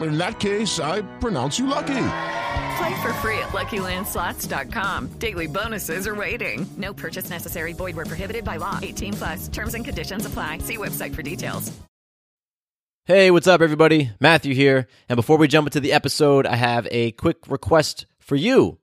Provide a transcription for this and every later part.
In that case, I pronounce you lucky. Play for free at LuckyLandSlots.com. Daily bonuses are waiting. No purchase necessary. Void where prohibited by law. 18 plus. Terms and conditions apply. See website for details. Hey, what's up, everybody? Matthew here. And before we jump into the episode, I have a quick request for you.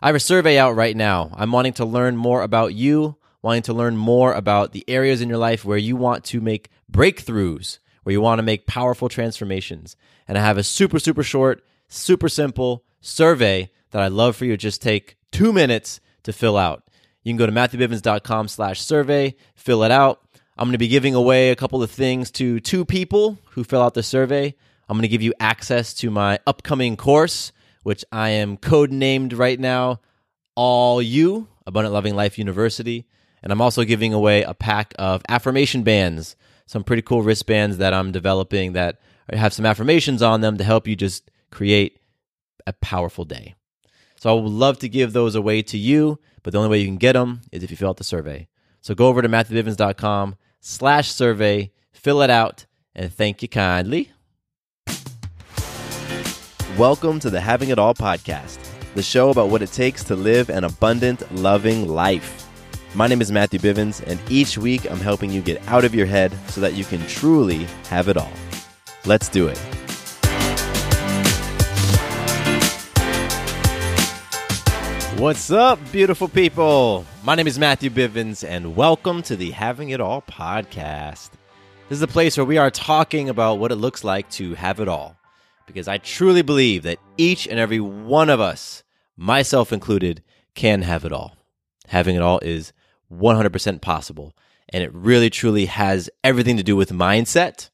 I have a survey out right now. I'm wanting to learn more about you, wanting to learn more about the areas in your life where you want to make breakthroughs, where you want to make powerful transformations. And I have a super, super short, super simple survey that I'd love for you to just take two minutes to fill out. You can go to matthewbivens.com slash survey, fill it out. I'm going to be giving away a couple of things to two people who fill out the survey. I'm going to give you access to my upcoming course, which I am code named right now, All You, Abundant Loving Life University. And I'm also giving away a pack of affirmation bands, some pretty cool wristbands that I'm developing that have some affirmations on them to help you just create a powerful day. So I would love to give those away to you, but the only way you can get them is if you fill out the survey. So go over to matthewbivens.com slash survey, fill it out, and thank you kindly. Welcome to the Having It All podcast, the show about what it takes to live an abundant, loving life. My name is Matthew Bivens, and each week I'm helping you get out of your head so that you can truly have it all. Let's do it. What's up, beautiful people? My name is Matthew Bivens, and welcome to the Having It All podcast. This is a place where we are talking about what it looks like to have it all. Because I truly believe that each and every one of us, myself included, can have it all. Having it all is 100% possible. And it really, truly has everything to do with mindset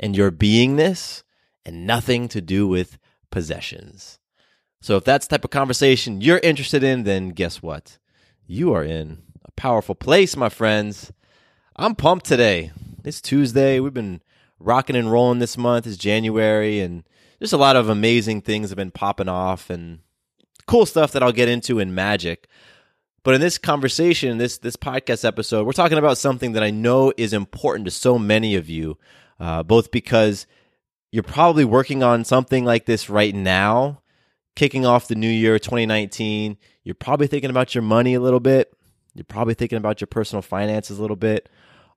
and your beingness and nothing to do with possessions. So if that's the type of conversation you're interested in, then guess what? You are in a powerful place, my friends. I'm pumped today. It's Tuesday. We've been rocking and rolling this month. It's January, and just a lot of amazing things have been popping off and cool stuff that I'll get into in magic. But in this conversation, this this podcast episode, we're talking about something that I know is important to so many of you, uh, both because you're probably working on something like this right now kicking off the new year 2019 you're probably thinking about your money a little bit. You're probably thinking about your personal finances a little bit.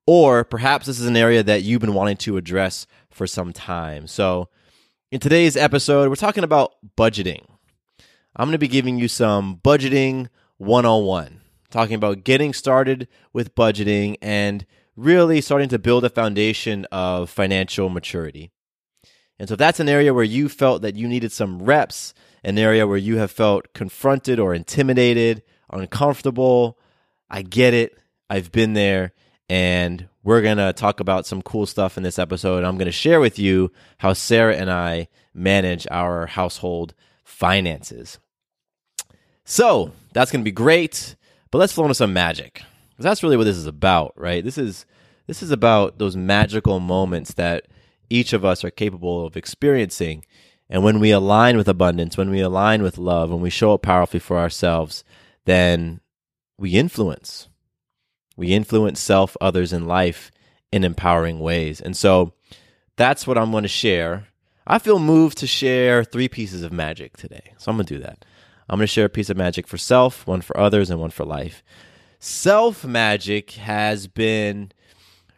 Or perhaps this is an area that you've been wanting to address for some time. So in today's episode we're talking about budgeting. I'm going to be giving you some budgeting 101 talking about getting started with budgeting and really starting to build a foundation of financial maturity and so if that's an area where you felt that you needed some reps an area where you have felt confronted or intimidated, uncomfortable. I get it. I've been there. And we're going to talk about some cool stuff in this episode. I'm going to share with you how Sarah and I manage our household finances. So that's going to be great. But let's flow into some magic. That's really what this is about, right? This is this is about those magical moments that each of us are capable of experiencing and when we align with abundance, when we align with love, when we show up powerfully for ourselves, then we influence. We influence self, others, in life in empowering ways. And so that's what I'm going to share. I feel moved to share three pieces of magic today. So I'm going to do that. I'm going to share a piece of magic for self, one for others, and one for life. Self magic has been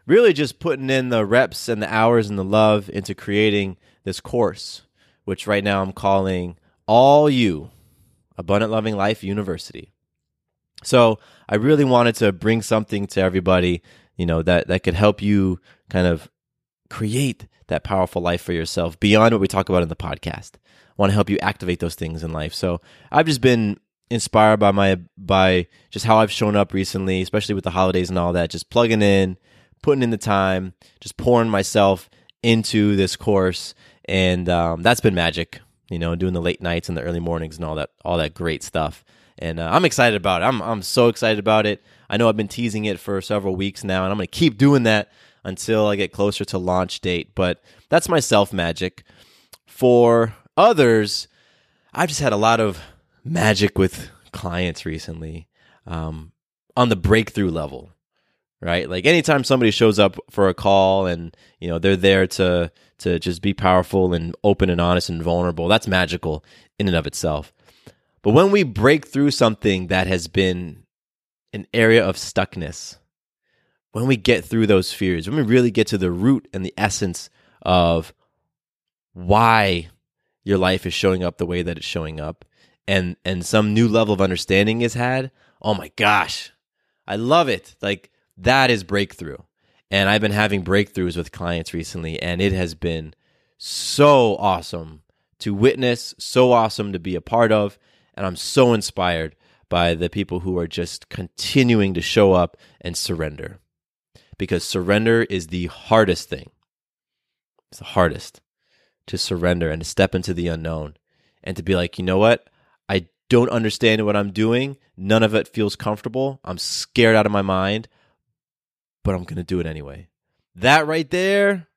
really just putting in the reps and the hours and the love into creating this course which right now I'm calling All You Abundant Loving Life University. So I really wanted to bring something to everybody, you know, that, that could help you kind of create that powerful life for yourself beyond what we talk about in the podcast. I want to help you activate those things in life. So I've just been inspired by my by just how I've shown up recently, especially with the holidays and all that. Just plugging in, putting in the time, just pouring myself into this course, and um, that's been magic. You know, doing the late nights and the early mornings and all that, all that great stuff. And uh, I'm excited about it. I'm I'm so excited about it. I know I've been teasing it for several weeks now, and I'm going to keep doing that until I get closer to launch date. But that's my self magic. For others, I've just had a lot of magic with clients recently um, on the breakthrough level right? Like anytime somebody shows up for a call and you know they're there to to just be powerful and open and honest and vulnerable that's magical in and of itself. But when we break through something that has been an area of stuckness when we get through those fears when we really get to the root and the essence of why your life is showing up the way that it's showing up and and some new level of understanding is had oh my gosh. I love it. Like that is breakthrough. And i've been having breakthroughs with clients recently and it has been so awesome to witness so awesome to be a part of and i'm so inspired by the people who are just continuing to show up and surrender. Because surrender is the hardest thing. It's the hardest to surrender and to step into the unknown and to be like you know what don't understand what I'm doing. None of it feels comfortable. I'm scared out of my mind, but I'm going to do it anyway. That right there,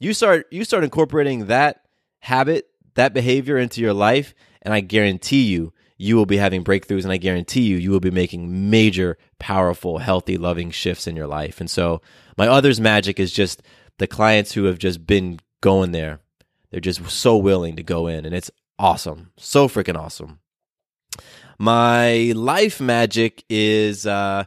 you start you start incorporating that habit, that behavior into your life, and I guarantee you you will be having breakthroughs and I guarantee you you will be making major, powerful, healthy, loving shifts in your life. And so, my others magic is just the clients who have just been going there. They're just so willing to go in and it's awesome. So freaking awesome. My life magic is uh,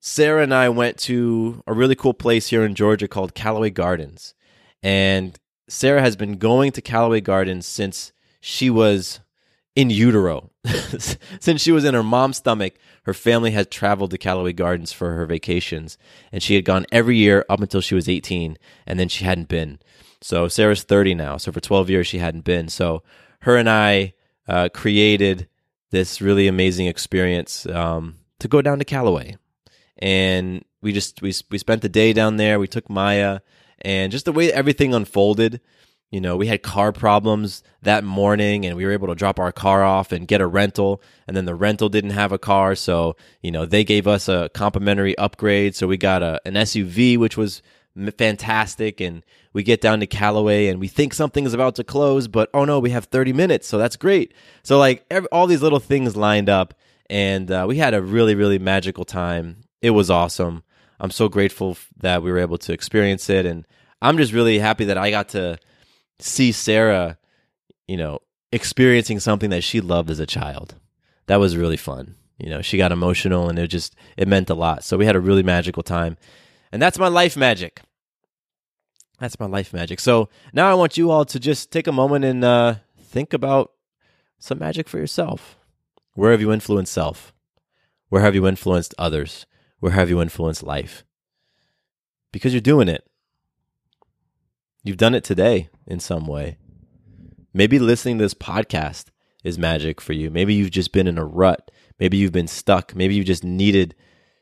Sarah and I went to a really cool place here in Georgia called Callaway Gardens. And Sarah has been going to Callaway Gardens since she was in utero. since she was in her mom's stomach, her family had traveled to Callaway Gardens for her vacations. And she had gone every year up until she was 18, and then she hadn't been. So Sarah's 30 now. So for 12 years, she hadn't been. So her and I uh, created this really amazing experience um, to go down to Callaway, and we just we we spent the day down there. We took Maya, and just the way everything unfolded. You know, we had car problems that morning and we were able to drop our car off and get a rental. And then the rental didn't have a car. So, you know, they gave us a complimentary upgrade. So we got a, an SUV, which was fantastic. And we get down to Callaway and we think something is about to close, but oh no, we have 30 minutes. So that's great. So, like, every, all these little things lined up. And uh, we had a really, really magical time. It was awesome. I'm so grateful that we were able to experience it. And I'm just really happy that I got to see Sarah, you know, experiencing something that she loved as a child. That was really fun. You know, she got emotional and it just, it meant a lot. So we had a really magical time. And that's my life magic. That's my life magic. So now I want you all to just take a moment and uh, think about some magic for yourself. Where have you influenced self? Where have you influenced others? Where have you influenced life? Because you're doing it. You've done it today in some way. Maybe listening to this podcast is magic for you. Maybe you've just been in a rut. Maybe you've been stuck. Maybe you just needed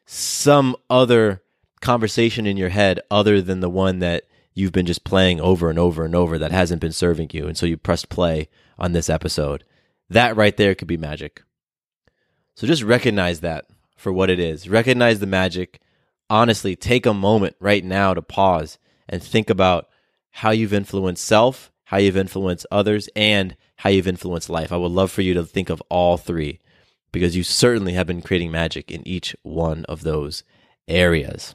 some other conversation in your head other than the one that you've been just playing over and over and over that hasn't been serving you. And so you pressed play on this episode. That right there could be magic. So just recognize that for what it is. Recognize the magic. Honestly, take a moment right now to pause and think about how you've influenced self, how you've influenced others, and how you've influenced life. I would love for you to think of all three because you certainly have been creating magic in each one of those areas.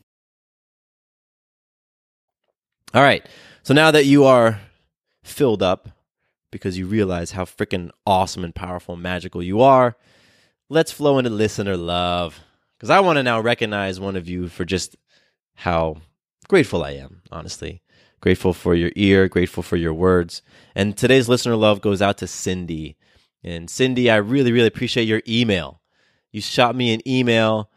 All right. So now that you are filled up because you realize how freaking awesome and powerful and magical you are, let's flow into listener love. Because I want to now recognize one of you for just how grateful I am, honestly. Grateful for your ear, grateful for your words. And today's listener love goes out to Cindy. And Cindy, I really, really appreciate your email. You shot me an email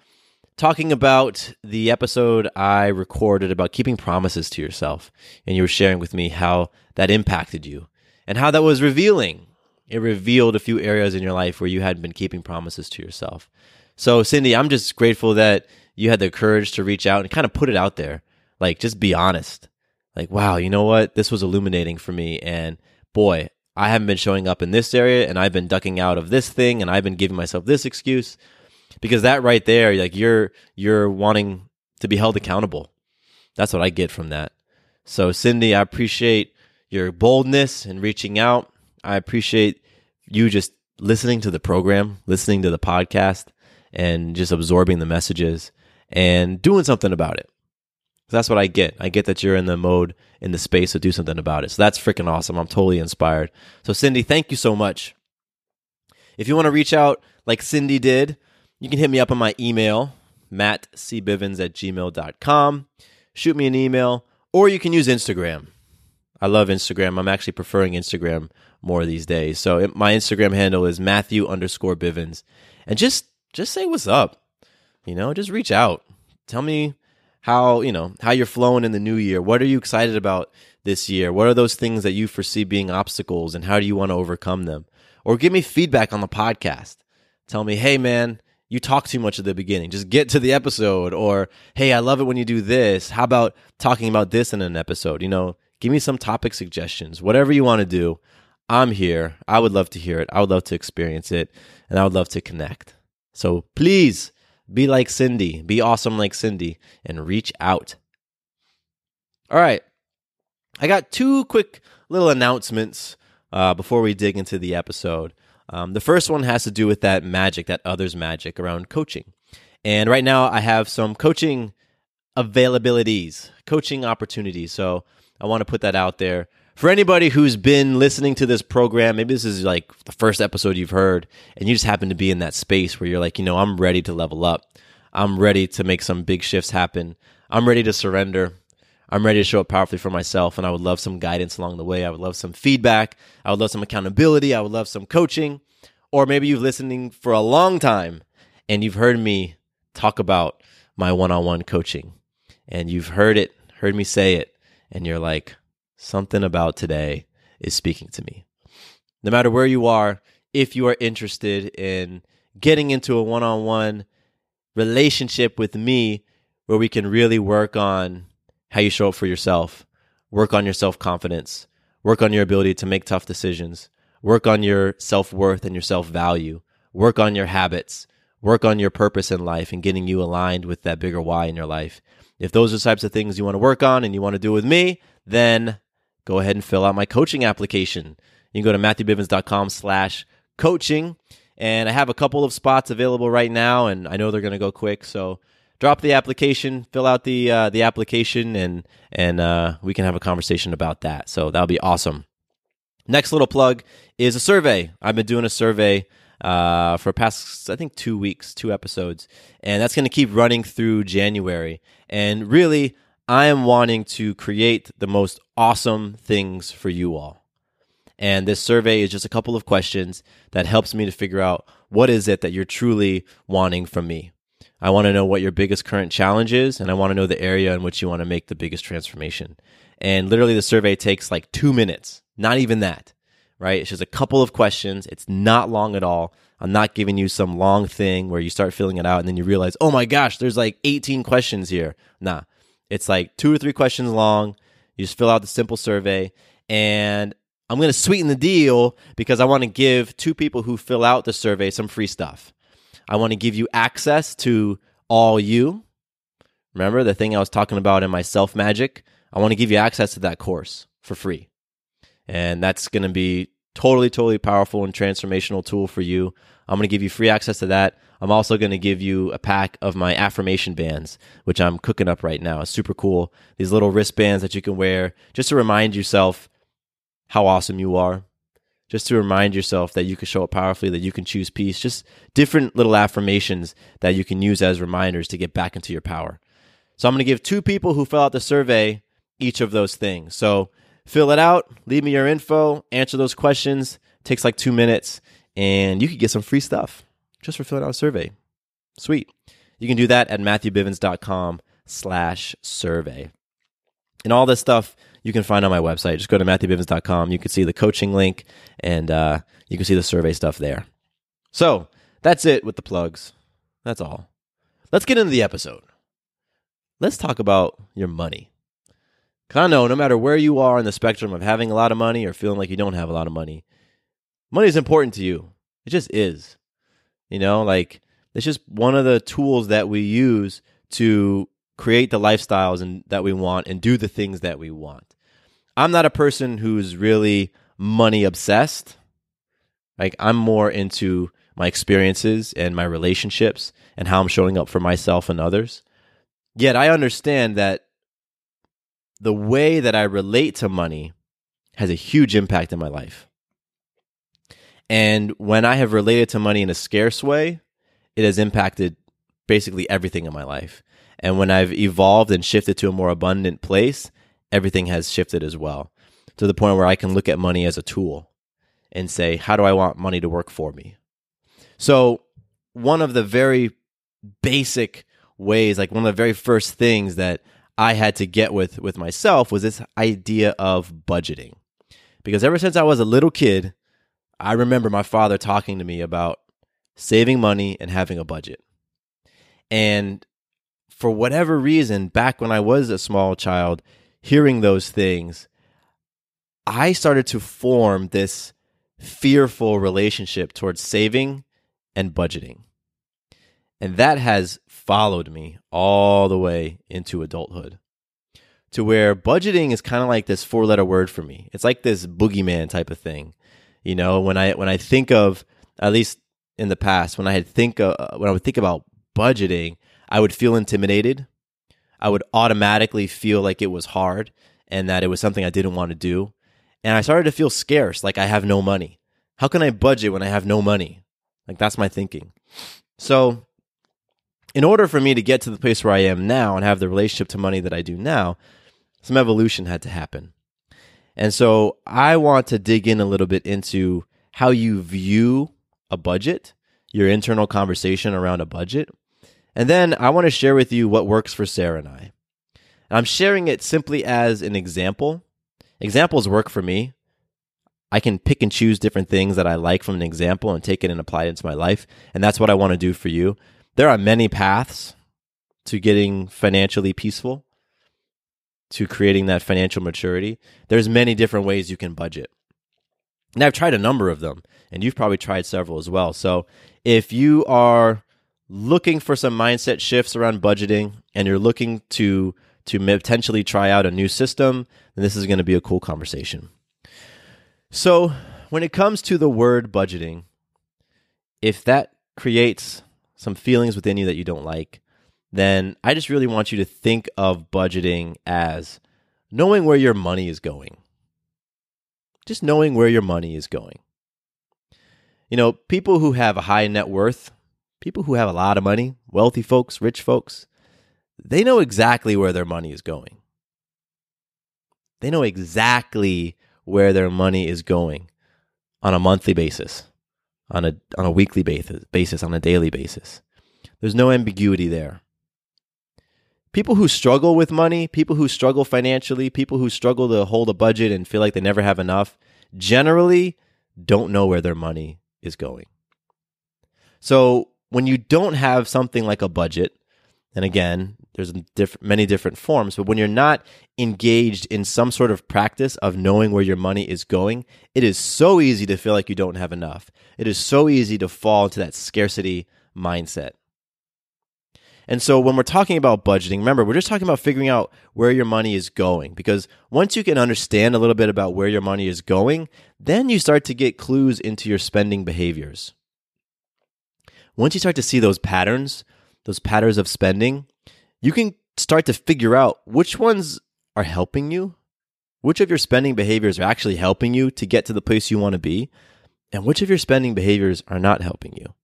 talking about the episode I recorded about keeping promises to yourself. And you were sharing with me how that impacted you and how that was revealing. It revealed a few areas in your life where you hadn't been keeping promises to yourself. So, Cindy, I'm just grateful that you had the courage to reach out and kind of put it out there. Like, just be honest. Like, wow, you know what? This was illuminating for me. And boy, I haven't been showing up in this area and I've been ducking out of this thing and I've been giving myself this excuse because that right there like you're you're wanting to be held accountable. That's what i get from that. So cindy i appreciate your boldness and reaching out. I appreciate you just listening to the program listening to the podcast and just absorbing the messages and doing something about it. That's what i get. I get that you're in the mode in the space to do something about it. So that's freaking awesome. I'm totally inspired. So cindy thank you so much. If you want to reach out like cindy did you can hit me up on my email, mattcbivens at gmail.com. Shoot me an email, or you can use Instagram. I love Instagram. I'm actually preferring Instagram more these days. So my Instagram handle is Matthew underscore Bivens. And just just say what's up. You know, just reach out. Tell me how, you know, how you're flowing in the new year. What are you excited about this year? What are those things that you foresee being obstacles and how do you want to overcome them? Or give me feedback on the podcast. Tell me, hey man, you talk too much at the beginning. Just get to the episode. Or, hey, I love it when you do this. How about talking about this in an episode? You know, give me some topic suggestions. Whatever you want to do, I'm here. I would love to hear it. I would love to experience it. And I would love to connect. So please be like Cindy, be awesome like Cindy, and reach out. All right. I got two quick little announcements uh, before we dig into the episode. Um, the first one has to do with that magic, that others magic around coaching. And right now, I have some coaching availabilities, coaching opportunities. So I want to put that out there. For anybody who's been listening to this program, maybe this is like the first episode you've heard, and you just happen to be in that space where you're like, you know, I'm ready to level up. I'm ready to make some big shifts happen. I'm ready to surrender. I'm ready to show up powerfully for myself, and I would love some guidance along the way. I would love some feedback. I would love some accountability. I would love some coaching. Or maybe you've listening for a long time and you've heard me talk about my one-on-one coaching, and you've heard it, heard me say it, and you're like, something about today is speaking to me. No matter where you are, if you are interested in getting into a one-on-one relationship with me where we can really work on how you show up for yourself, work on your self confidence, work on your ability to make tough decisions, work on your self worth and your self value, work on your habits, work on your purpose in life and getting you aligned with that bigger why in your life. If those are the types of things you want to work on and you want to do with me, then go ahead and fill out my coaching application. You can go to matthewbivens.com slash coaching. And I have a couple of spots available right now, and I know they're going to go quick. So drop the application, fill out the uh, the application, and and uh, we can have a conversation about that. So that'll be awesome. Next little plug is a survey. I've been doing a survey uh, for past I think two weeks, two episodes, and that's going to keep running through January. And really, I am wanting to create the most awesome things for you all. And this survey is just a couple of questions that helps me to figure out what is it that you're truly wanting from me. I want to know what your biggest current challenge is, and I want to know the area in which you want to make the biggest transformation. And literally, the survey takes like two minutes, not even that, right? It's just a couple of questions. It's not long at all. I'm not giving you some long thing where you start filling it out and then you realize, oh my gosh, there's like 18 questions here. Nah, It's like two or three questions long. You just fill out the simple survey. And I'm going to sweeten the deal because I want to give two people who fill out the survey some free stuff. I want to give you access to all you. Remember the thing I was talking about in my self magic? I want to give you access to that course for free. And that's going to be totally, totally powerful and transformational tool for you. I'm going to give you free access to that. I'm also going to give you a pack of my affirmation bands, which I'm cooking up right now. It's super cool. These little wristbands that you can wear just to remind yourself how awesome you are, just to remind yourself that you can show up powerfully, that you can choose peace, just different little affirmations that you can use as reminders to get back into your power. So I'm going to give two people who fill out the survey each of those things. So fill it out, leave me your info, answer those questions. It takes like two minutes, and you could get some free stuff just for filling out a survey. Sweet. You can do that at matthewbivens.com slash survey. And all this stuff you can find on my website. Just go to matthewbivens.com. You can see the coaching link and uh, you can see the survey stuff there. So that's it with the plugs. That's all. Let's get into the episode. Let's talk about your money. I know no matter where you are in the spectrum of having a lot of money or feeling like you don't have a lot of money, money is important to you. It just is. You know, like it's just one of the tools that we use to create the lifestyles and that we want and do the things that we want. I'm not a person who's really money obsessed. Like I'm more into my experiences and my relationships and how I'm showing up for myself and others. Yet I understand that the way that I relate to money has a huge impact in my life. And when I have related to money in a scarce way, it has impacted basically everything in my life. And when I've evolved and shifted to a more abundant place, everything has shifted as well to the point where I can look at money as a tool and say, how do I want money to work for me? So, one of the very basic ways, like one of the very first things that I had to get with with myself was this idea of budgeting. Because ever since I was a little kid, I remember my father talking to me about saving money and having a budget. And for whatever reason, back when I was a small child, hearing those things, I started to form this fearful relationship towards saving and budgeting. And that has followed me all the way into adulthood to where budgeting is kind of like this four letter word for me. It's like this boogeyman type of thing. You know, when I when I think of at least in the past when I had think uh, when I would think about budgeting, I would feel intimidated. I would automatically feel like it was hard and that it was something I didn't want to do. And I started to feel scarce, like I have no money. How can I budget when I have no money? Like that's my thinking. So, in order for me to get to the place where I am now and have the relationship to money that I do now, some evolution had to happen. And so I want to dig in a little bit into how you view a budget, your internal conversation around a budget. And then I want to share with you what works for Sarah and I. And I'm sharing it simply as an example. Examples work for me. I can pick and choose different things that I like from an example and take it and apply it into my life. And that's what I want to do for you. There are many paths to getting financially peaceful to creating that financial maturity, there's many different ways you can budget. And I've tried a number of them, and you've probably tried several as well. So if you are looking for some mindset shifts around budgeting and you're looking to to potentially try out a new system, then this is going to be a cool conversation. So, when it comes to the word budgeting, if that creates some feelings within you that you don't like, then I just really want you to think of budgeting as knowing where your money is going. Just knowing where your money is going. You know, people who have a high net worth, people who have a lot of money, wealthy folks, rich folks, they know exactly where their money is going. They know exactly where their money is going on a monthly basis, on a on a weekly basis, basis on a daily basis. There's no ambiguity there people who struggle with money, people who struggle financially, people who struggle to hold a budget and feel like they never have enough, generally don't know where their money is going. So when you don't have something like a budget, and again, there's diff- many different forms, but when you're not engaged in some sort of practice of knowing where your money is going, it is so easy to feel like you don't have enough. It is so easy to fall into that scarcity mindset. And so when we're talking about budgeting, remember, we're just talking about figuring out where your money is going. Because once you can understand a little bit about where your money is going, then you start to get clues into your spending behaviors. Once you start to see those patterns, those patterns of spending, you can start to figure out which ones are helping you, which of your spending behaviors are actually helping you to get to the place you want to be, and which of your spending behaviors are not helping you.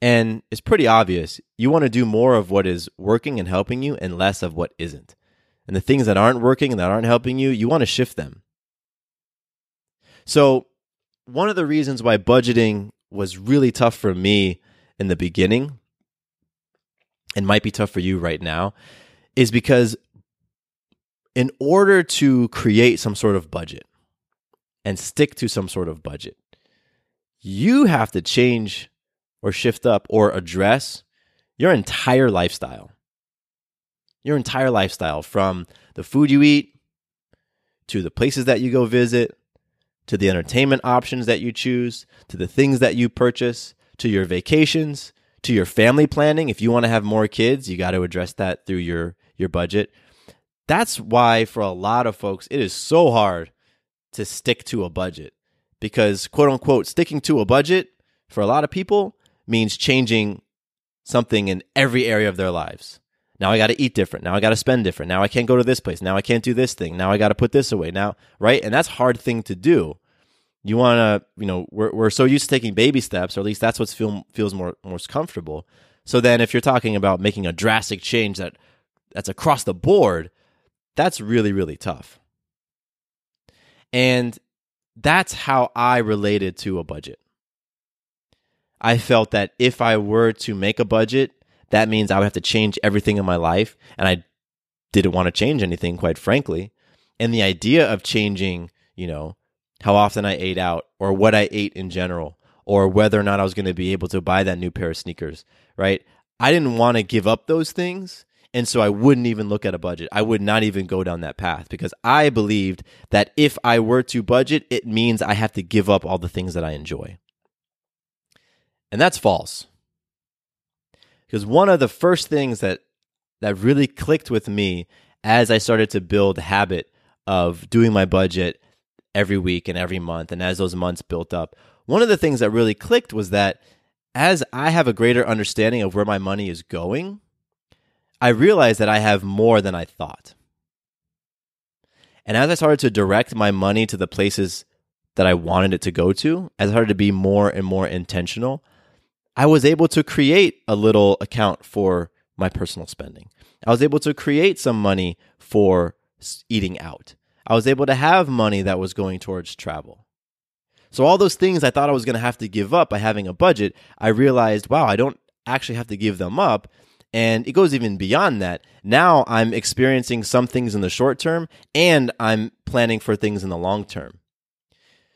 And it's pretty obvious. You want to do more of what is working and helping you and less of what isn't. And the things that aren't working and that aren't helping you, you want to shift them. So, one of the reasons why budgeting was really tough for me in the beginning and might be tough for you right now is because in order to create some sort of budget and stick to some sort of budget, you have to change or shift up or address your entire lifestyle. Your entire lifestyle from the food you eat to the places that you go visit to the entertainment options that you choose to the things that you purchase to your vacations to your family planning if you want to have more kids you got to address that through your your budget that's why for a lot of folks it is so hard to stick to a budget because quote unquote sticking to a budget for a lot of people means changing something in every area of their lives. Now I got to eat different. Now I got to spend different. Now I can't go to this place. Now I can't do this thing. Now I got to put this away. Now, right? And that's hard thing to do. You want to, you know, we're, we're so used to taking baby steps, or at least that's what feel, feels more most comfortable. So then, if you're talking about making a drastic change that that's across the board, that's really really tough. And that's how I related to a budget. I felt that if I were to make a budget, that means I would have to change everything in my life. And I didn't want to change anything, quite frankly. And the idea of changing, you know, how often I ate out or what I ate in general or whether or not I was going to be able to buy that new pair of sneakers, right? I didn't want to give up those things. And so I wouldn't even look at a budget. I would not even go down that path because I believed that if I were to budget, it means I have to give up all the things that I enjoy. And that's false. Because one of the first things that that really clicked with me as I started to build habit of doing my budget every week and every month and as those months built up, one of the things that really clicked was that as I have a greater understanding of where my money is going, I realized that I have more than I thought. And as I started to direct my money to the places that I wanted it to go to, as I started to be more and more intentional, I was able to create a little account for my personal spending. I was able to create some money for eating out. I was able to have money that was going towards travel. So, all those things I thought I was going to have to give up by having a budget, I realized, wow, I don't actually have to give them up. And it goes even beyond that. Now I'm experiencing some things in the short term and I'm planning for things in the long term.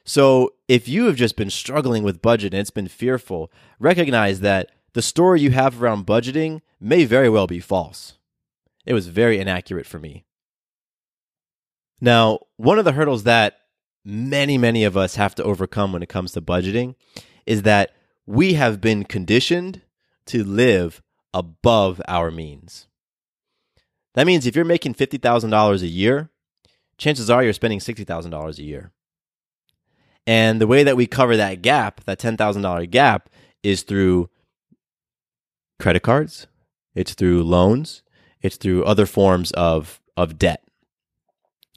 So if you have just been struggling with budget and it's been fearful, recognize that the story you have around budgeting may very well be false. It was very inaccurate for me. Now, one of the hurdles that many, many of us have to overcome when it comes to budgeting is that we have been conditioned to live above our means. That means if you're making $50,000 a year, chances are you're spending $60,000 a year. And the way that we cover that gap, that $10,000 gap, is through credit cards, it's through loans, it's through other forms of, of debt.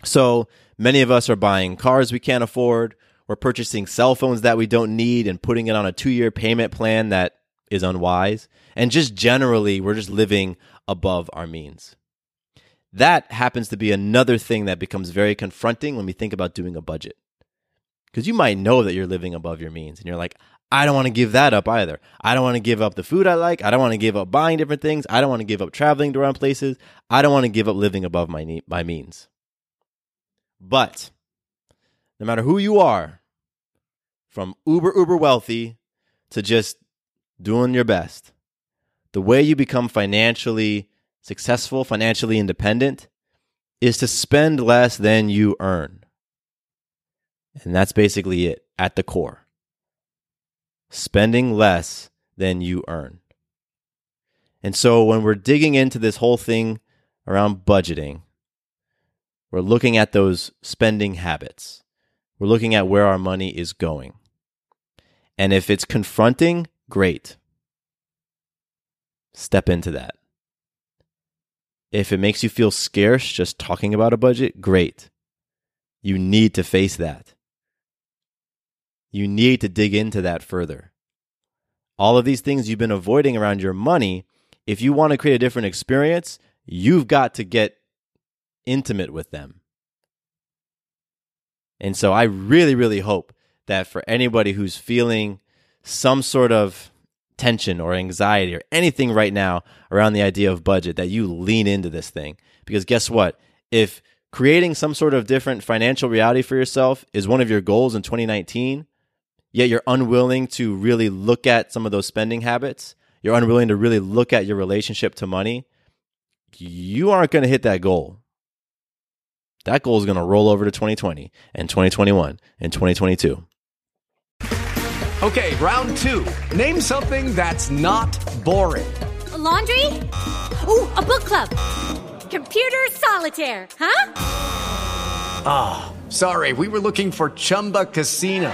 So many of us are buying cars we can't afford. We're purchasing cell phones that we don't need and putting it on a two year payment plan that is unwise. And just generally, we're just living above our means. That happens to be another thing that becomes very confronting when we think about doing a budget. Because you might know that you're living above your means and you're like, I don't want to give that up either. I don't want to give up the food I like. I don't want to give up buying different things. I don't want to give up traveling to around places. I don't want to give up living above my, my means. But no matter who you are, from uber, uber wealthy to just doing your best, the way you become financially successful, financially independent, is to spend less than you earn. And that's basically it at the core. Spending less than you earn. And so when we're digging into this whole thing around budgeting, we're looking at those spending habits. We're looking at where our money is going. And if it's confronting, great. Step into that. If it makes you feel scarce just talking about a budget, great. You need to face that. You need to dig into that further. All of these things you've been avoiding around your money, if you want to create a different experience, you've got to get intimate with them. And so I really, really hope that for anybody who's feeling some sort of tension or anxiety or anything right now around the idea of budget, that you lean into this thing. Because guess what? If creating some sort of different financial reality for yourself is one of your goals in 2019, yet you're unwilling to really look at some of those spending habits, you're unwilling to really look at your relationship to money, you aren't going to hit that goal. That goal is going to roll over to 2020 and 2021 and 2022. Okay, round two. Name something that's not boring. A laundry? Ooh, a book club. Computer solitaire, huh? Ah, oh, sorry, we were looking for Chumba Casino.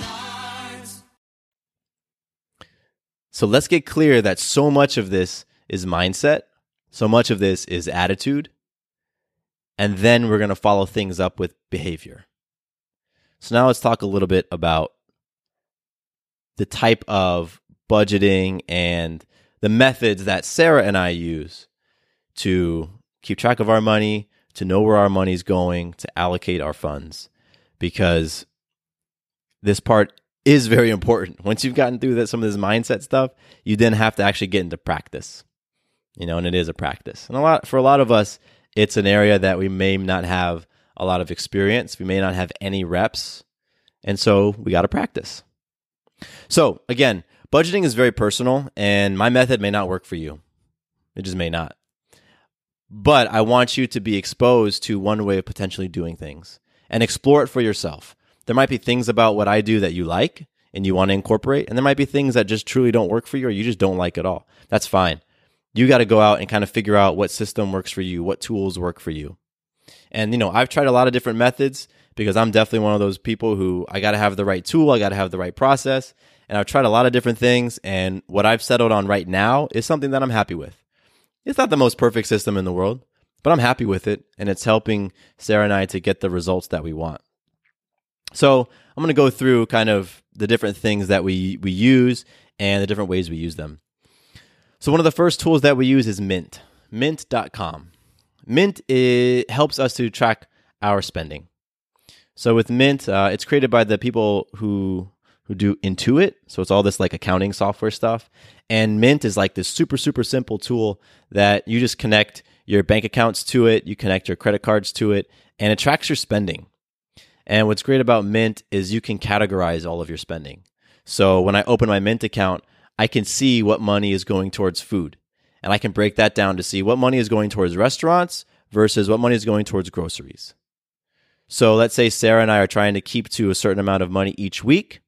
So let's get clear that so much of this is mindset, so much of this is attitude and then we're going to follow things up with behavior. So now let's talk a little bit about the type of budgeting and the methods that Sarah and I use to keep track of our money, to know where our money's going, to allocate our funds. Because this part is very important. Once you've gotten through that, some of this mindset stuff, you then have to actually get into practice. You know, and it is a practice. And a lot for a lot of us, it's an area that we may not have a lot of experience. We may not have any reps. And so we got to practice. So again, budgeting is very personal and my method may not work for you. It just may not. But I want you to be exposed to one way of potentially doing things and explore it for yourself. There might be things about what I do that you like and you want to incorporate, and there might be things that just truly don't work for you or you just don't like at all. That's fine you got to go out and kind of figure out what system works for you, what tools work for you. And, you know, I've tried a lot of different methods because I'm definitely one of those people who I got to have the right tool, I got to have the right process. And I've tried a lot of different things. And what I've settled on right now is something that I'm happy with. It's not the most perfect system in the world, but I'm happy with it. And it's helping Sarah and I to get the results that we want. So I'm going to go through kind of the different things that we, we use and the different ways we use them. So one of the first tools that we use is Mint, mint.com. Mint it helps us to track our spending. So with Mint, uh, it's created by the people who who do Intuit. So it's all this like accounting software stuff. And Mint is like this super super simple tool that you just connect your bank accounts to it, you connect your credit cards to it, and it tracks your spending. And what's great about Mint is you can categorize all of your spending. So when I open my Mint account, I can see what money is going towards food. And I can break that down to see what money is going towards restaurants versus what money is going towards groceries. So let's say Sarah and I are trying to keep to a certain amount of money each week.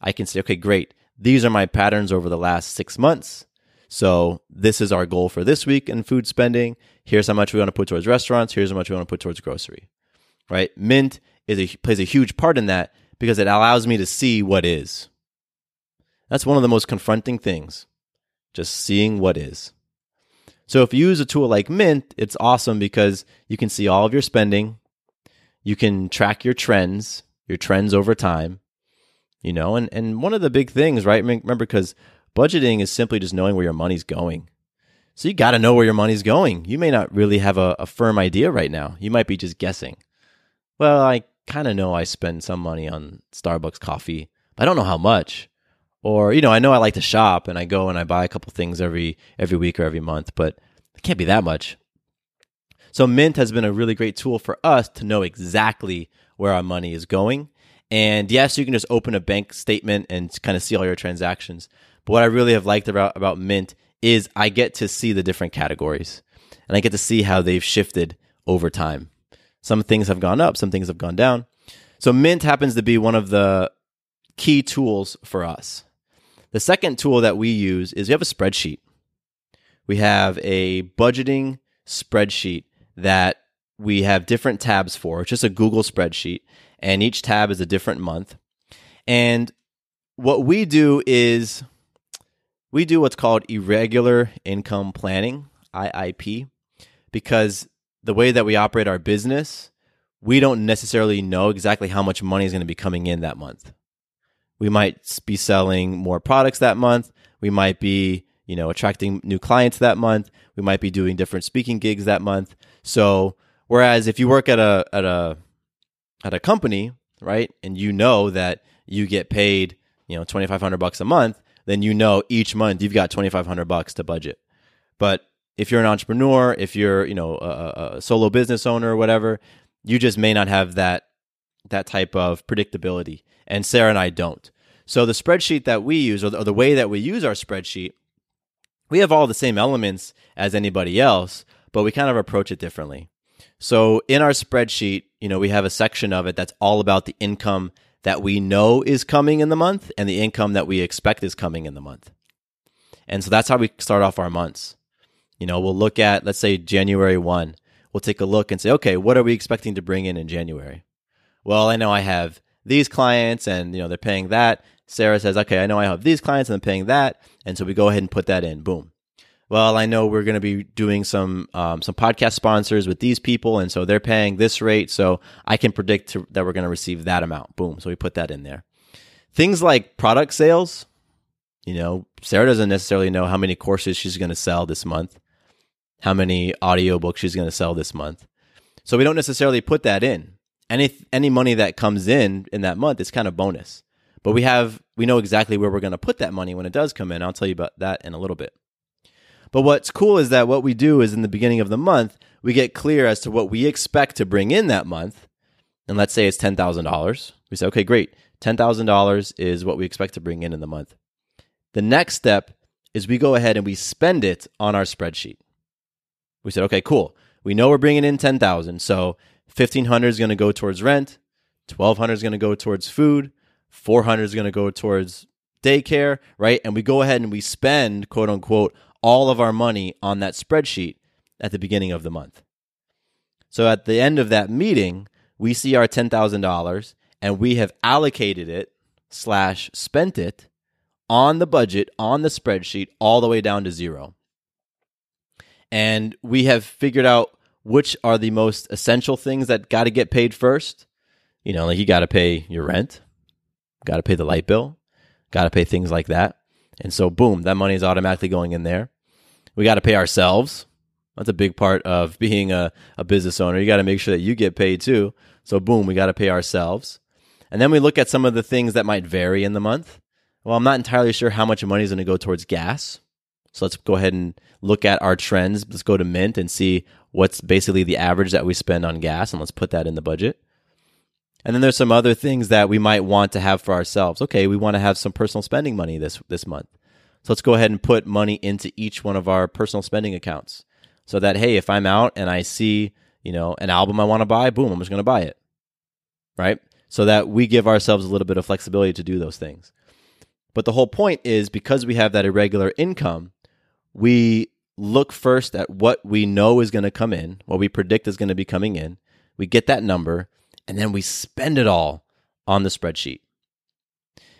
I can say, okay, great. These are my patterns over the last six months. So this is our goal for this week in food spending. Here's how much we want to put towards restaurants. Here's how much we want to put towards grocery. Right? Mint is a, plays a huge part in that because it allows me to see what is. That's one of the most confronting things. Just seeing what is. So if you use a tool like Mint, it's awesome because you can see all of your spending, you can track your trends, your trends over time, you know, and, and one of the big things, right? Remember, because budgeting is simply just knowing where your money's going. So you got to know where your money's going. You may not really have a, a firm idea right now. You might be just guessing. Well, I kind of know I spend some money on Starbucks coffee, but I don't know how much. Or, you know, I know I like to shop and I go and I buy a couple things every every week or every month, but it can't be that much. So Mint has been a really great tool for us to know exactly where our money is going. And yes, you can just open a bank statement and kind of see all your transactions. But what I really have liked about, about Mint is I get to see the different categories and I get to see how they've shifted over time. Some things have gone up, some things have gone down. So Mint happens to be one of the key tools for us. The second tool that we use is we have a spreadsheet. We have a budgeting spreadsheet that we have different tabs for. It's just a Google spreadsheet, and each tab is a different month. And what we do is we do what's called irregular income planning, IIP, because the way that we operate our business, we don't necessarily know exactly how much money is going to be coming in that month. We might be selling more products that month. We might be, you know, attracting new clients that month. We might be doing different speaking gigs that month. So, whereas if you work at a at a at a company, right, and you know that you get paid, you know, 2500 bucks a month, then you know each month you've got 2500 bucks to budget. But if you're an entrepreneur, if you're, you know, a, a solo business owner or whatever, you just may not have that that type of predictability. And Sarah and I don't. So the spreadsheet that we use, or the, or the, way that we use our spreadsheet, we have all the same elements as anybody else, but we kind of approach it differently. So in our spreadsheet, you know, we have a section of it that's all about the income that we know is coming in the month and the income that we expect is coming in the month. And so that's how we start off our months. You know, we'll look at, let's say, January 1. We'll take a look and say, okay, what are we expecting to bring in in January? Well, I know I have these clients and, you know, they're paying that. Sarah says, okay, I know I have these clients and I'm paying that. And so we go ahead and put that in. Boom. Well, I know we're going to be doing some um, some podcast sponsors with these people, and so they're paying this rate, so I can predict to, that we're going to receive that amount. Boom. So we put that in there. Things like product sales, you know, Sarah doesn't necessarily know how many courses she's going to sell this month, how many audiobooks she's going to sell this month. So we don't necessarily put that in. Any any money that comes in in that month is kind of bonus. But we have we know exactly where we're going to put that money when it does come in. I'll tell you about that in a little bit. But what's cool is that what we do is in the beginning of the month, we get clear as to what we expect to bring in that month. And let's say it's $10,000. We say, okay, great. $10,000 is what we expect to bring in in the month. The next step is we go ahead and we spend it on our spreadsheet. We said, okay, cool. We know we're bringing in 10,000. So 1500 is going to go towards rent. 1200 is going to go towards food. 400 is going to go towards daycare, right? And we go ahead and we spend, quote unquote, all of our money on that spreadsheet at the beginning of the month. So at the end of that meeting, we see our $10,000 and we have allocated it slash spent it on the budget on the spreadsheet all the way down to zero. And we have figured out which are the most essential things that got to get paid first. You know, like you got to pay your rent, got to pay the light bill, got to pay things like that. And so, boom, that money is automatically going in there. We got to pay ourselves. That's a big part of being a, a business owner. You got to make sure that you get paid too. So, boom, we got to pay ourselves. And then we look at some of the things that might vary in the month. Well, I'm not entirely sure how much money is going to go towards gas. So let's go ahead and look at our trends. Let's go to Mint and see what's basically the average that we spend on gas, and let's put that in the budget. And then there's some other things that we might want to have for ourselves. Okay, we want to have some personal spending money this this month. So let's go ahead and put money into each one of our personal spending accounts. So that hey, if I'm out and I see, you know, an album I want to buy, boom, I'm just going to buy it. Right? So that we give ourselves a little bit of flexibility to do those things. But the whole point is because we have that irregular income, we look first at what we know is going to come in, what we predict is going to be coming in. We get that number and then we spend it all on the spreadsheet.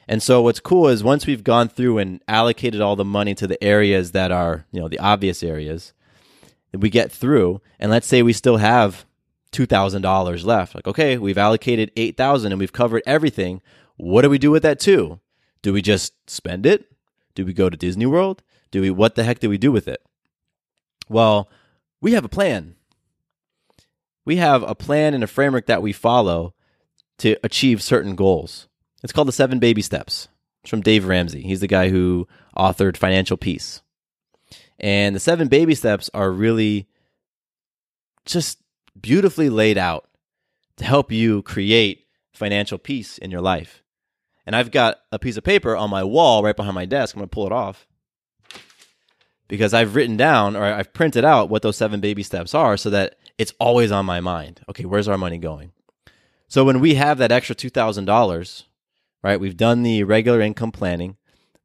And so what's cool is once we've gone through and allocated all the money to the areas that are, you know, the obvious areas, we get through, and let's say we still have $2,000 left. Like, okay, we've allocated 8,000 and we've covered everything. What do we do with that two? Do we just spend it? Do we go to Disney World? Do we what the heck do we do with it? Well, we have a plan. We have a plan and a framework that we follow to achieve certain goals. It's called the 7 baby steps. It's from Dave Ramsey. He's the guy who authored Financial Peace. And the 7 baby steps are really just beautifully laid out to help you create financial peace in your life. And I've got a piece of paper on my wall right behind my desk. I'm going to pull it off because I've written down or I've printed out what those seven baby steps are so that it's always on my mind. Okay, where's our money going? So when we have that extra $2,000, right, we've done the regular income planning,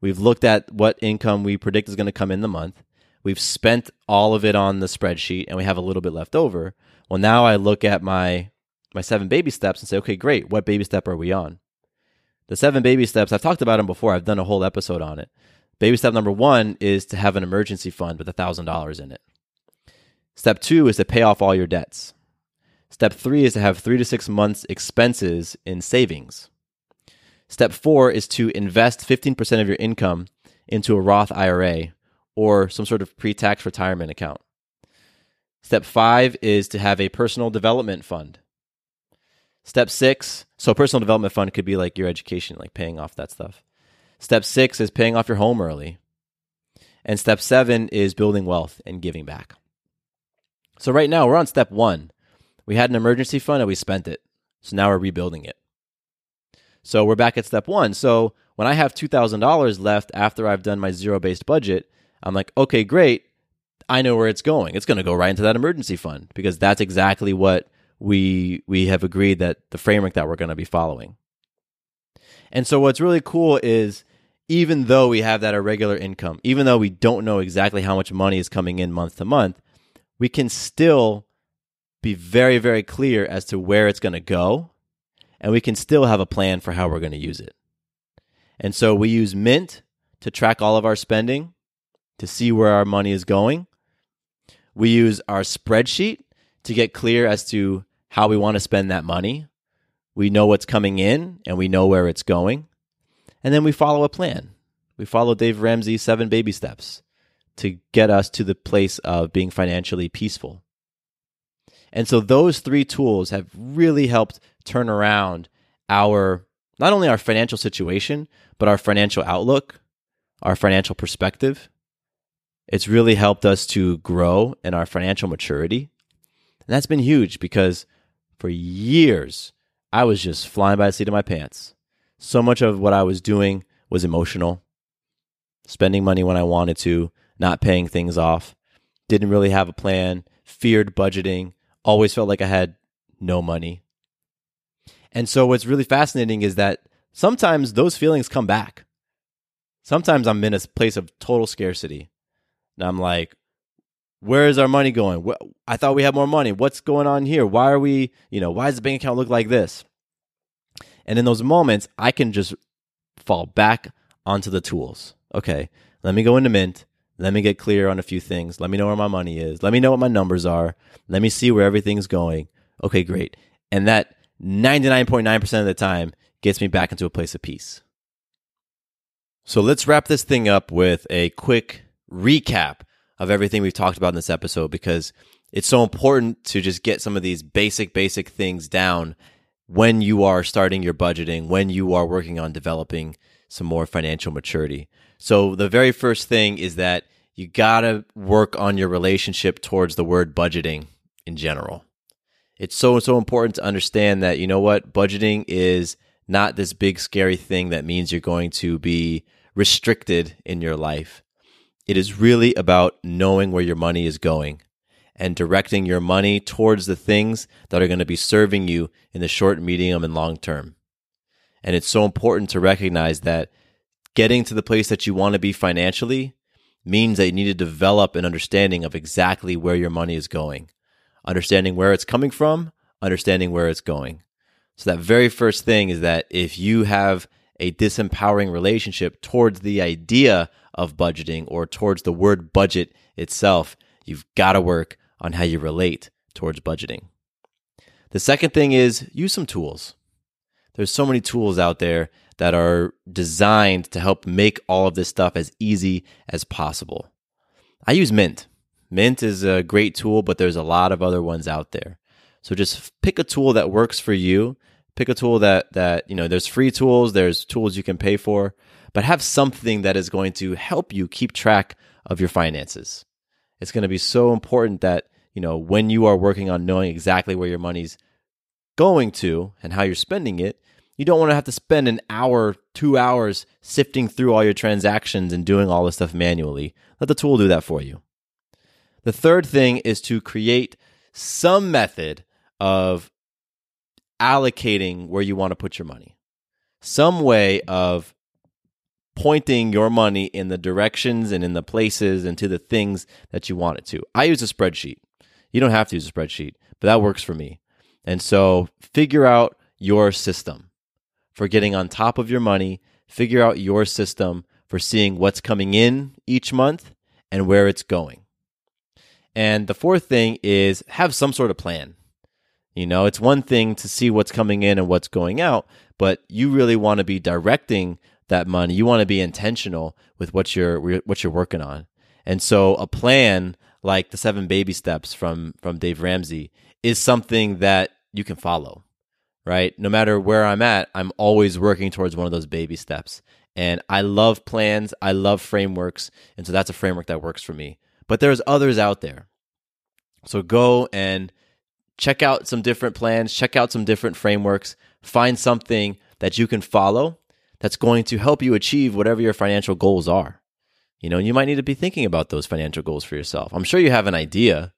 we've looked at what income we predict is going to come in the month, we've spent all of it on the spreadsheet, and we have a little bit left over. Well, now I look at my my seven baby steps and say, okay, great. What baby step are we on? The seven baby steps, I've talked about them before. I've done a whole episode on it. Baby step number one is to have an emergency fund with $1,000 in it. Step two is to pay off all your debts. Step three is to have three to six months' expenses in savings. Step four is to invest 15% of your income into a Roth IRA or some sort of pre tax retirement account. Step five is to have a personal development fund. Step six, so personal development fund could be like your education, like paying off that stuff. Step six is paying off your home early. And step seven is building wealth and giving back. So right now we're on step one. We had an emergency fund and we spent it. So now we're rebuilding it. So we're back at step one. So when I have $2,000 left after I've done my zero based budget, I'm like, okay, great. I know where it's going. It's going to go right into that emergency fund because that's exactly what we we have agreed that the framework that we're going to be following. And so what's really cool is even though we have that irregular income, even though we don't know exactly how much money is coming in month to month, we can still be very very clear as to where it's going to go and we can still have a plan for how we're going to use it. And so we use Mint to track all of our spending to see where our money is going. We use our spreadsheet to get clear as to how we want to spend that money. We know what's coming in and we know where it's going. And then we follow a plan. We follow Dave Ramsey's seven baby steps to get us to the place of being financially peaceful. And so those three tools have really helped turn around our not only our financial situation, but our financial outlook, our financial perspective. It's really helped us to grow in our financial maturity. And that's been huge because for years, I was just flying by the seat of my pants. So much of what I was doing was emotional, spending money when I wanted to, not paying things off, didn't really have a plan, feared budgeting, always felt like I had no money. And so, what's really fascinating is that sometimes those feelings come back. Sometimes I'm in a place of total scarcity. And I'm like, where is our money going? I thought we had more money. What's going on here? Why are we, you know, why does the bank account look like this? And in those moments, I can just fall back onto the tools. Okay, let me go into Mint. Let me get clear on a few things. Let me know where my money is. Let me know what my numbers are. Let me see where everything's going. Okay, great. And that 99.9% of the time gets me back into a place of peace. So let's wrap this thing up with a quick recap of everything we've talked about in this episode because it's so important to just get some of these basic, basic things down when you are starting your budgeting, when you are working on developing some more financial maturity. So the very first thing is that you got to work on your relationship towards the word budgeting in general. It's so, so important to understand that, you know what, budgeting is not this big scary thing that means you're going to be restricted in your life. It is really about knowing where your money is going and directing your money towards the things that are going to be serving you in the short, medium, and long term. And it's so important to recognize that getting to the place that you want to be financially means that you need to develop an understanding of exactly where your money is going, understanding where it's coming from, understanding where it's going. So, that very first thing is that if you have a disempowering relationship towards the idea of budgeting or towards the word budget itself, you've got to work on how you relate towards budgeting. The second thing is use some tools. There's so many tools out there that are designed to help make all of this stuff as easy as possible. I use Mint. Mint is a great tool, but there's a lot of other ones out there. So just pick a tool that works for you. Pick a tool that that, you know, there's free tools, there's tools you can pay for, but have something that is going to help you keep track of your finances. It's going to be so important that, you know, when you are working on knowing exactly where your money's going to and how you're spending it, you don't want to have to spend an hour, two hours sifting through all your transactions and doing all this stuff manually. Let the tool do that for you. The third thing is to create some method of allocating where you want to put your money, some way of pointing your money in the directions and in the places and to the things that you want it to. I use a spreadsheet. You don't have to use a spreadsheet, but that works for me. And so figure out your system for getting on top of your money, figure out your system for seeing what's coming in each month and where it's going. And the fourth thing is have some sort of plan. You know, it's one thing to see what's coming in and what's going out, but you really want to be directing that money. You want to be intentional with what you're what you're working on. And so a plan like the 7 baby steps from from Dave Ramsey is something that you can follow. Right? No matter where I'm at, I'm always working towards one of those baby steps. And I love plans, I love frameworks, and so that's a framework that works for me. But there's others out there. So go and check out some different plans, check out some different frameworks, find something that you can follow that's going to help you achieve whatever your financial goals are. You know, you might need to be thinking about those financial goals for yourself. I'm sure you have an idea.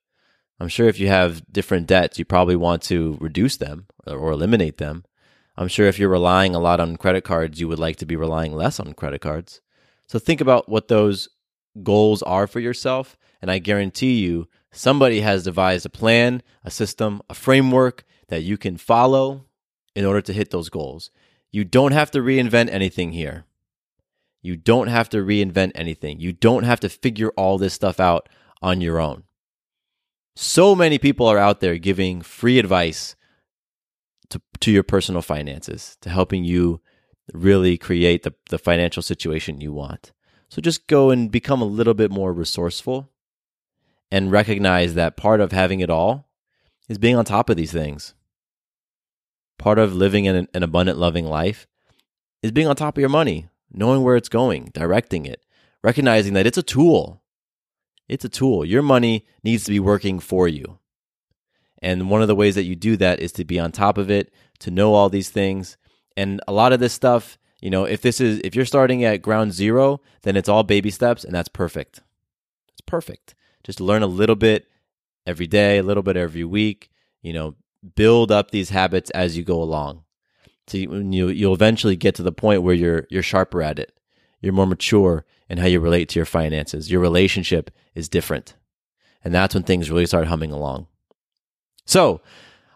I'm sure if you have different debts, you probably want to reduce them or eliminate them. I'm sure if you're relying a lot on credit cards, you would like to be relying less on credit cards. So think about what those goals are for yourself. And I guarantee you, somebody has devised a plan, a system, a framework that you can follow in order to hit those goals. You don't have to reinvent anything here. You don't have to reinvent anything. You don't have to figure all this stuff out on your own. So many people are out there giving free advice to, to your personal finances, to helping you really create the, the financial situation you want. So just go and become a little bit more resourceful and recognize that part of having it all is being on top of these things. Part of living an, an abundant, loving life is being on top of your money, knowing where it's going, directing it, recognizing that it's a tool. It's a tool. Your money needs to be working for you. And one of the ways that you do that is to be on top of it, to know all these things. And a lot of this stuff, you know, if this is if you're starting at ground zero, then it's all baby steps and that's perfect. It's perfect. Just learn a little bit every day, a little bit every week, you know, build up these habits as you go along. So you, you'll eventually get to the point where you're you're sharper at it. You're more mature in how you relate to your finances. Your relationship is different. And that's when things really start humming along. So,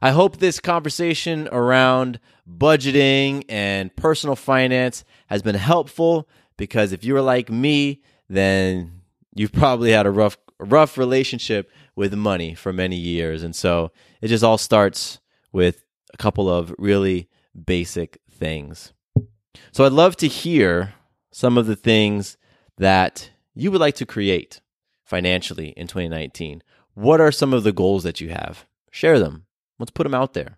I hope this conversation around budgeting and personal finance has been helpful because if you were like me, then you've probably had a rough rough relationship with money for many years. And so it just all starts with a couple of really basic things. So I'd love to hear some of the things that you would like to create financially in 2019. What are some of the goals that you have? Share them. Let's put them out there.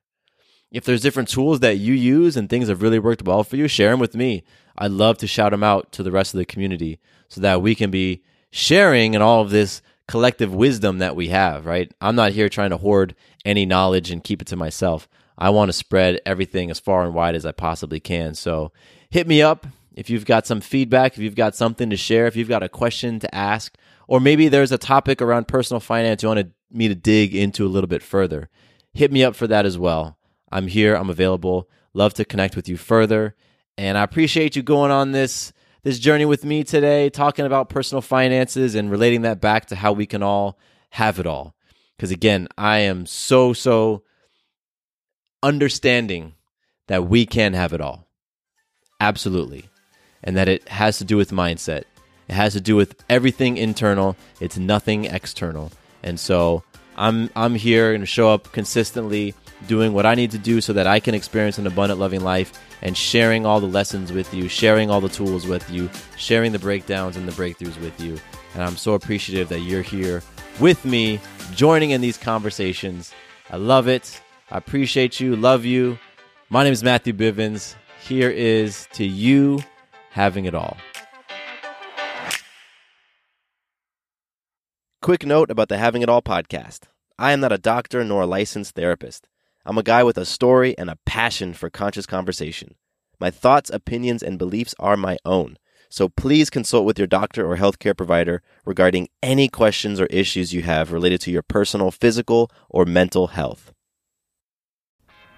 If there's different tools that you use and things have really worked well for you, share them with me. I'd love to shout them out to the rest of the community so that we can be sharing in all of this collective wisdom that we have, right? I'm not here trying to hoard any knowledge and keep it to myself. I want to spread everything as far and wide as I possibly can. So hit me up if you've got some feedback, if you've got something to share, if you've got a question to ask, or maybe there's a topic around personal finance you want me to dig into a little bit further. Hit me up for that as well. I'm here, I'm available. Love to connect with you further. And I appreciate you going on this this journey with me today, talking about personal finances and relating that back to how we can all have it all. Because again, I am so, so understanding that we can have it all. Absolutely. And that it has to do with mindset. It has to do with everything internal, it's nothing external. And so I'm I'm here and show up consistently doing what I need to do so that I can experience an abundant loving life and sharing all the lessons with you, sharing all the tools with you, sharing the breakdowns and the breakthroughs with you. And I'm so appreciative that you're here with me, joining in these conversations. I love it. I appreciate you, love you. My name is Matthew Bivens. Here is to you having it all. Quick note about the Having It All podcast. I am not a doctor nor a licensed therapist. I'm a guy with a story and a passion for conscious conversation. My thoughts, opinions, and beliefs are my own. So please consult with your doctor or healthcare provider regarding any questions or issues you have related to your personal physical or mental health.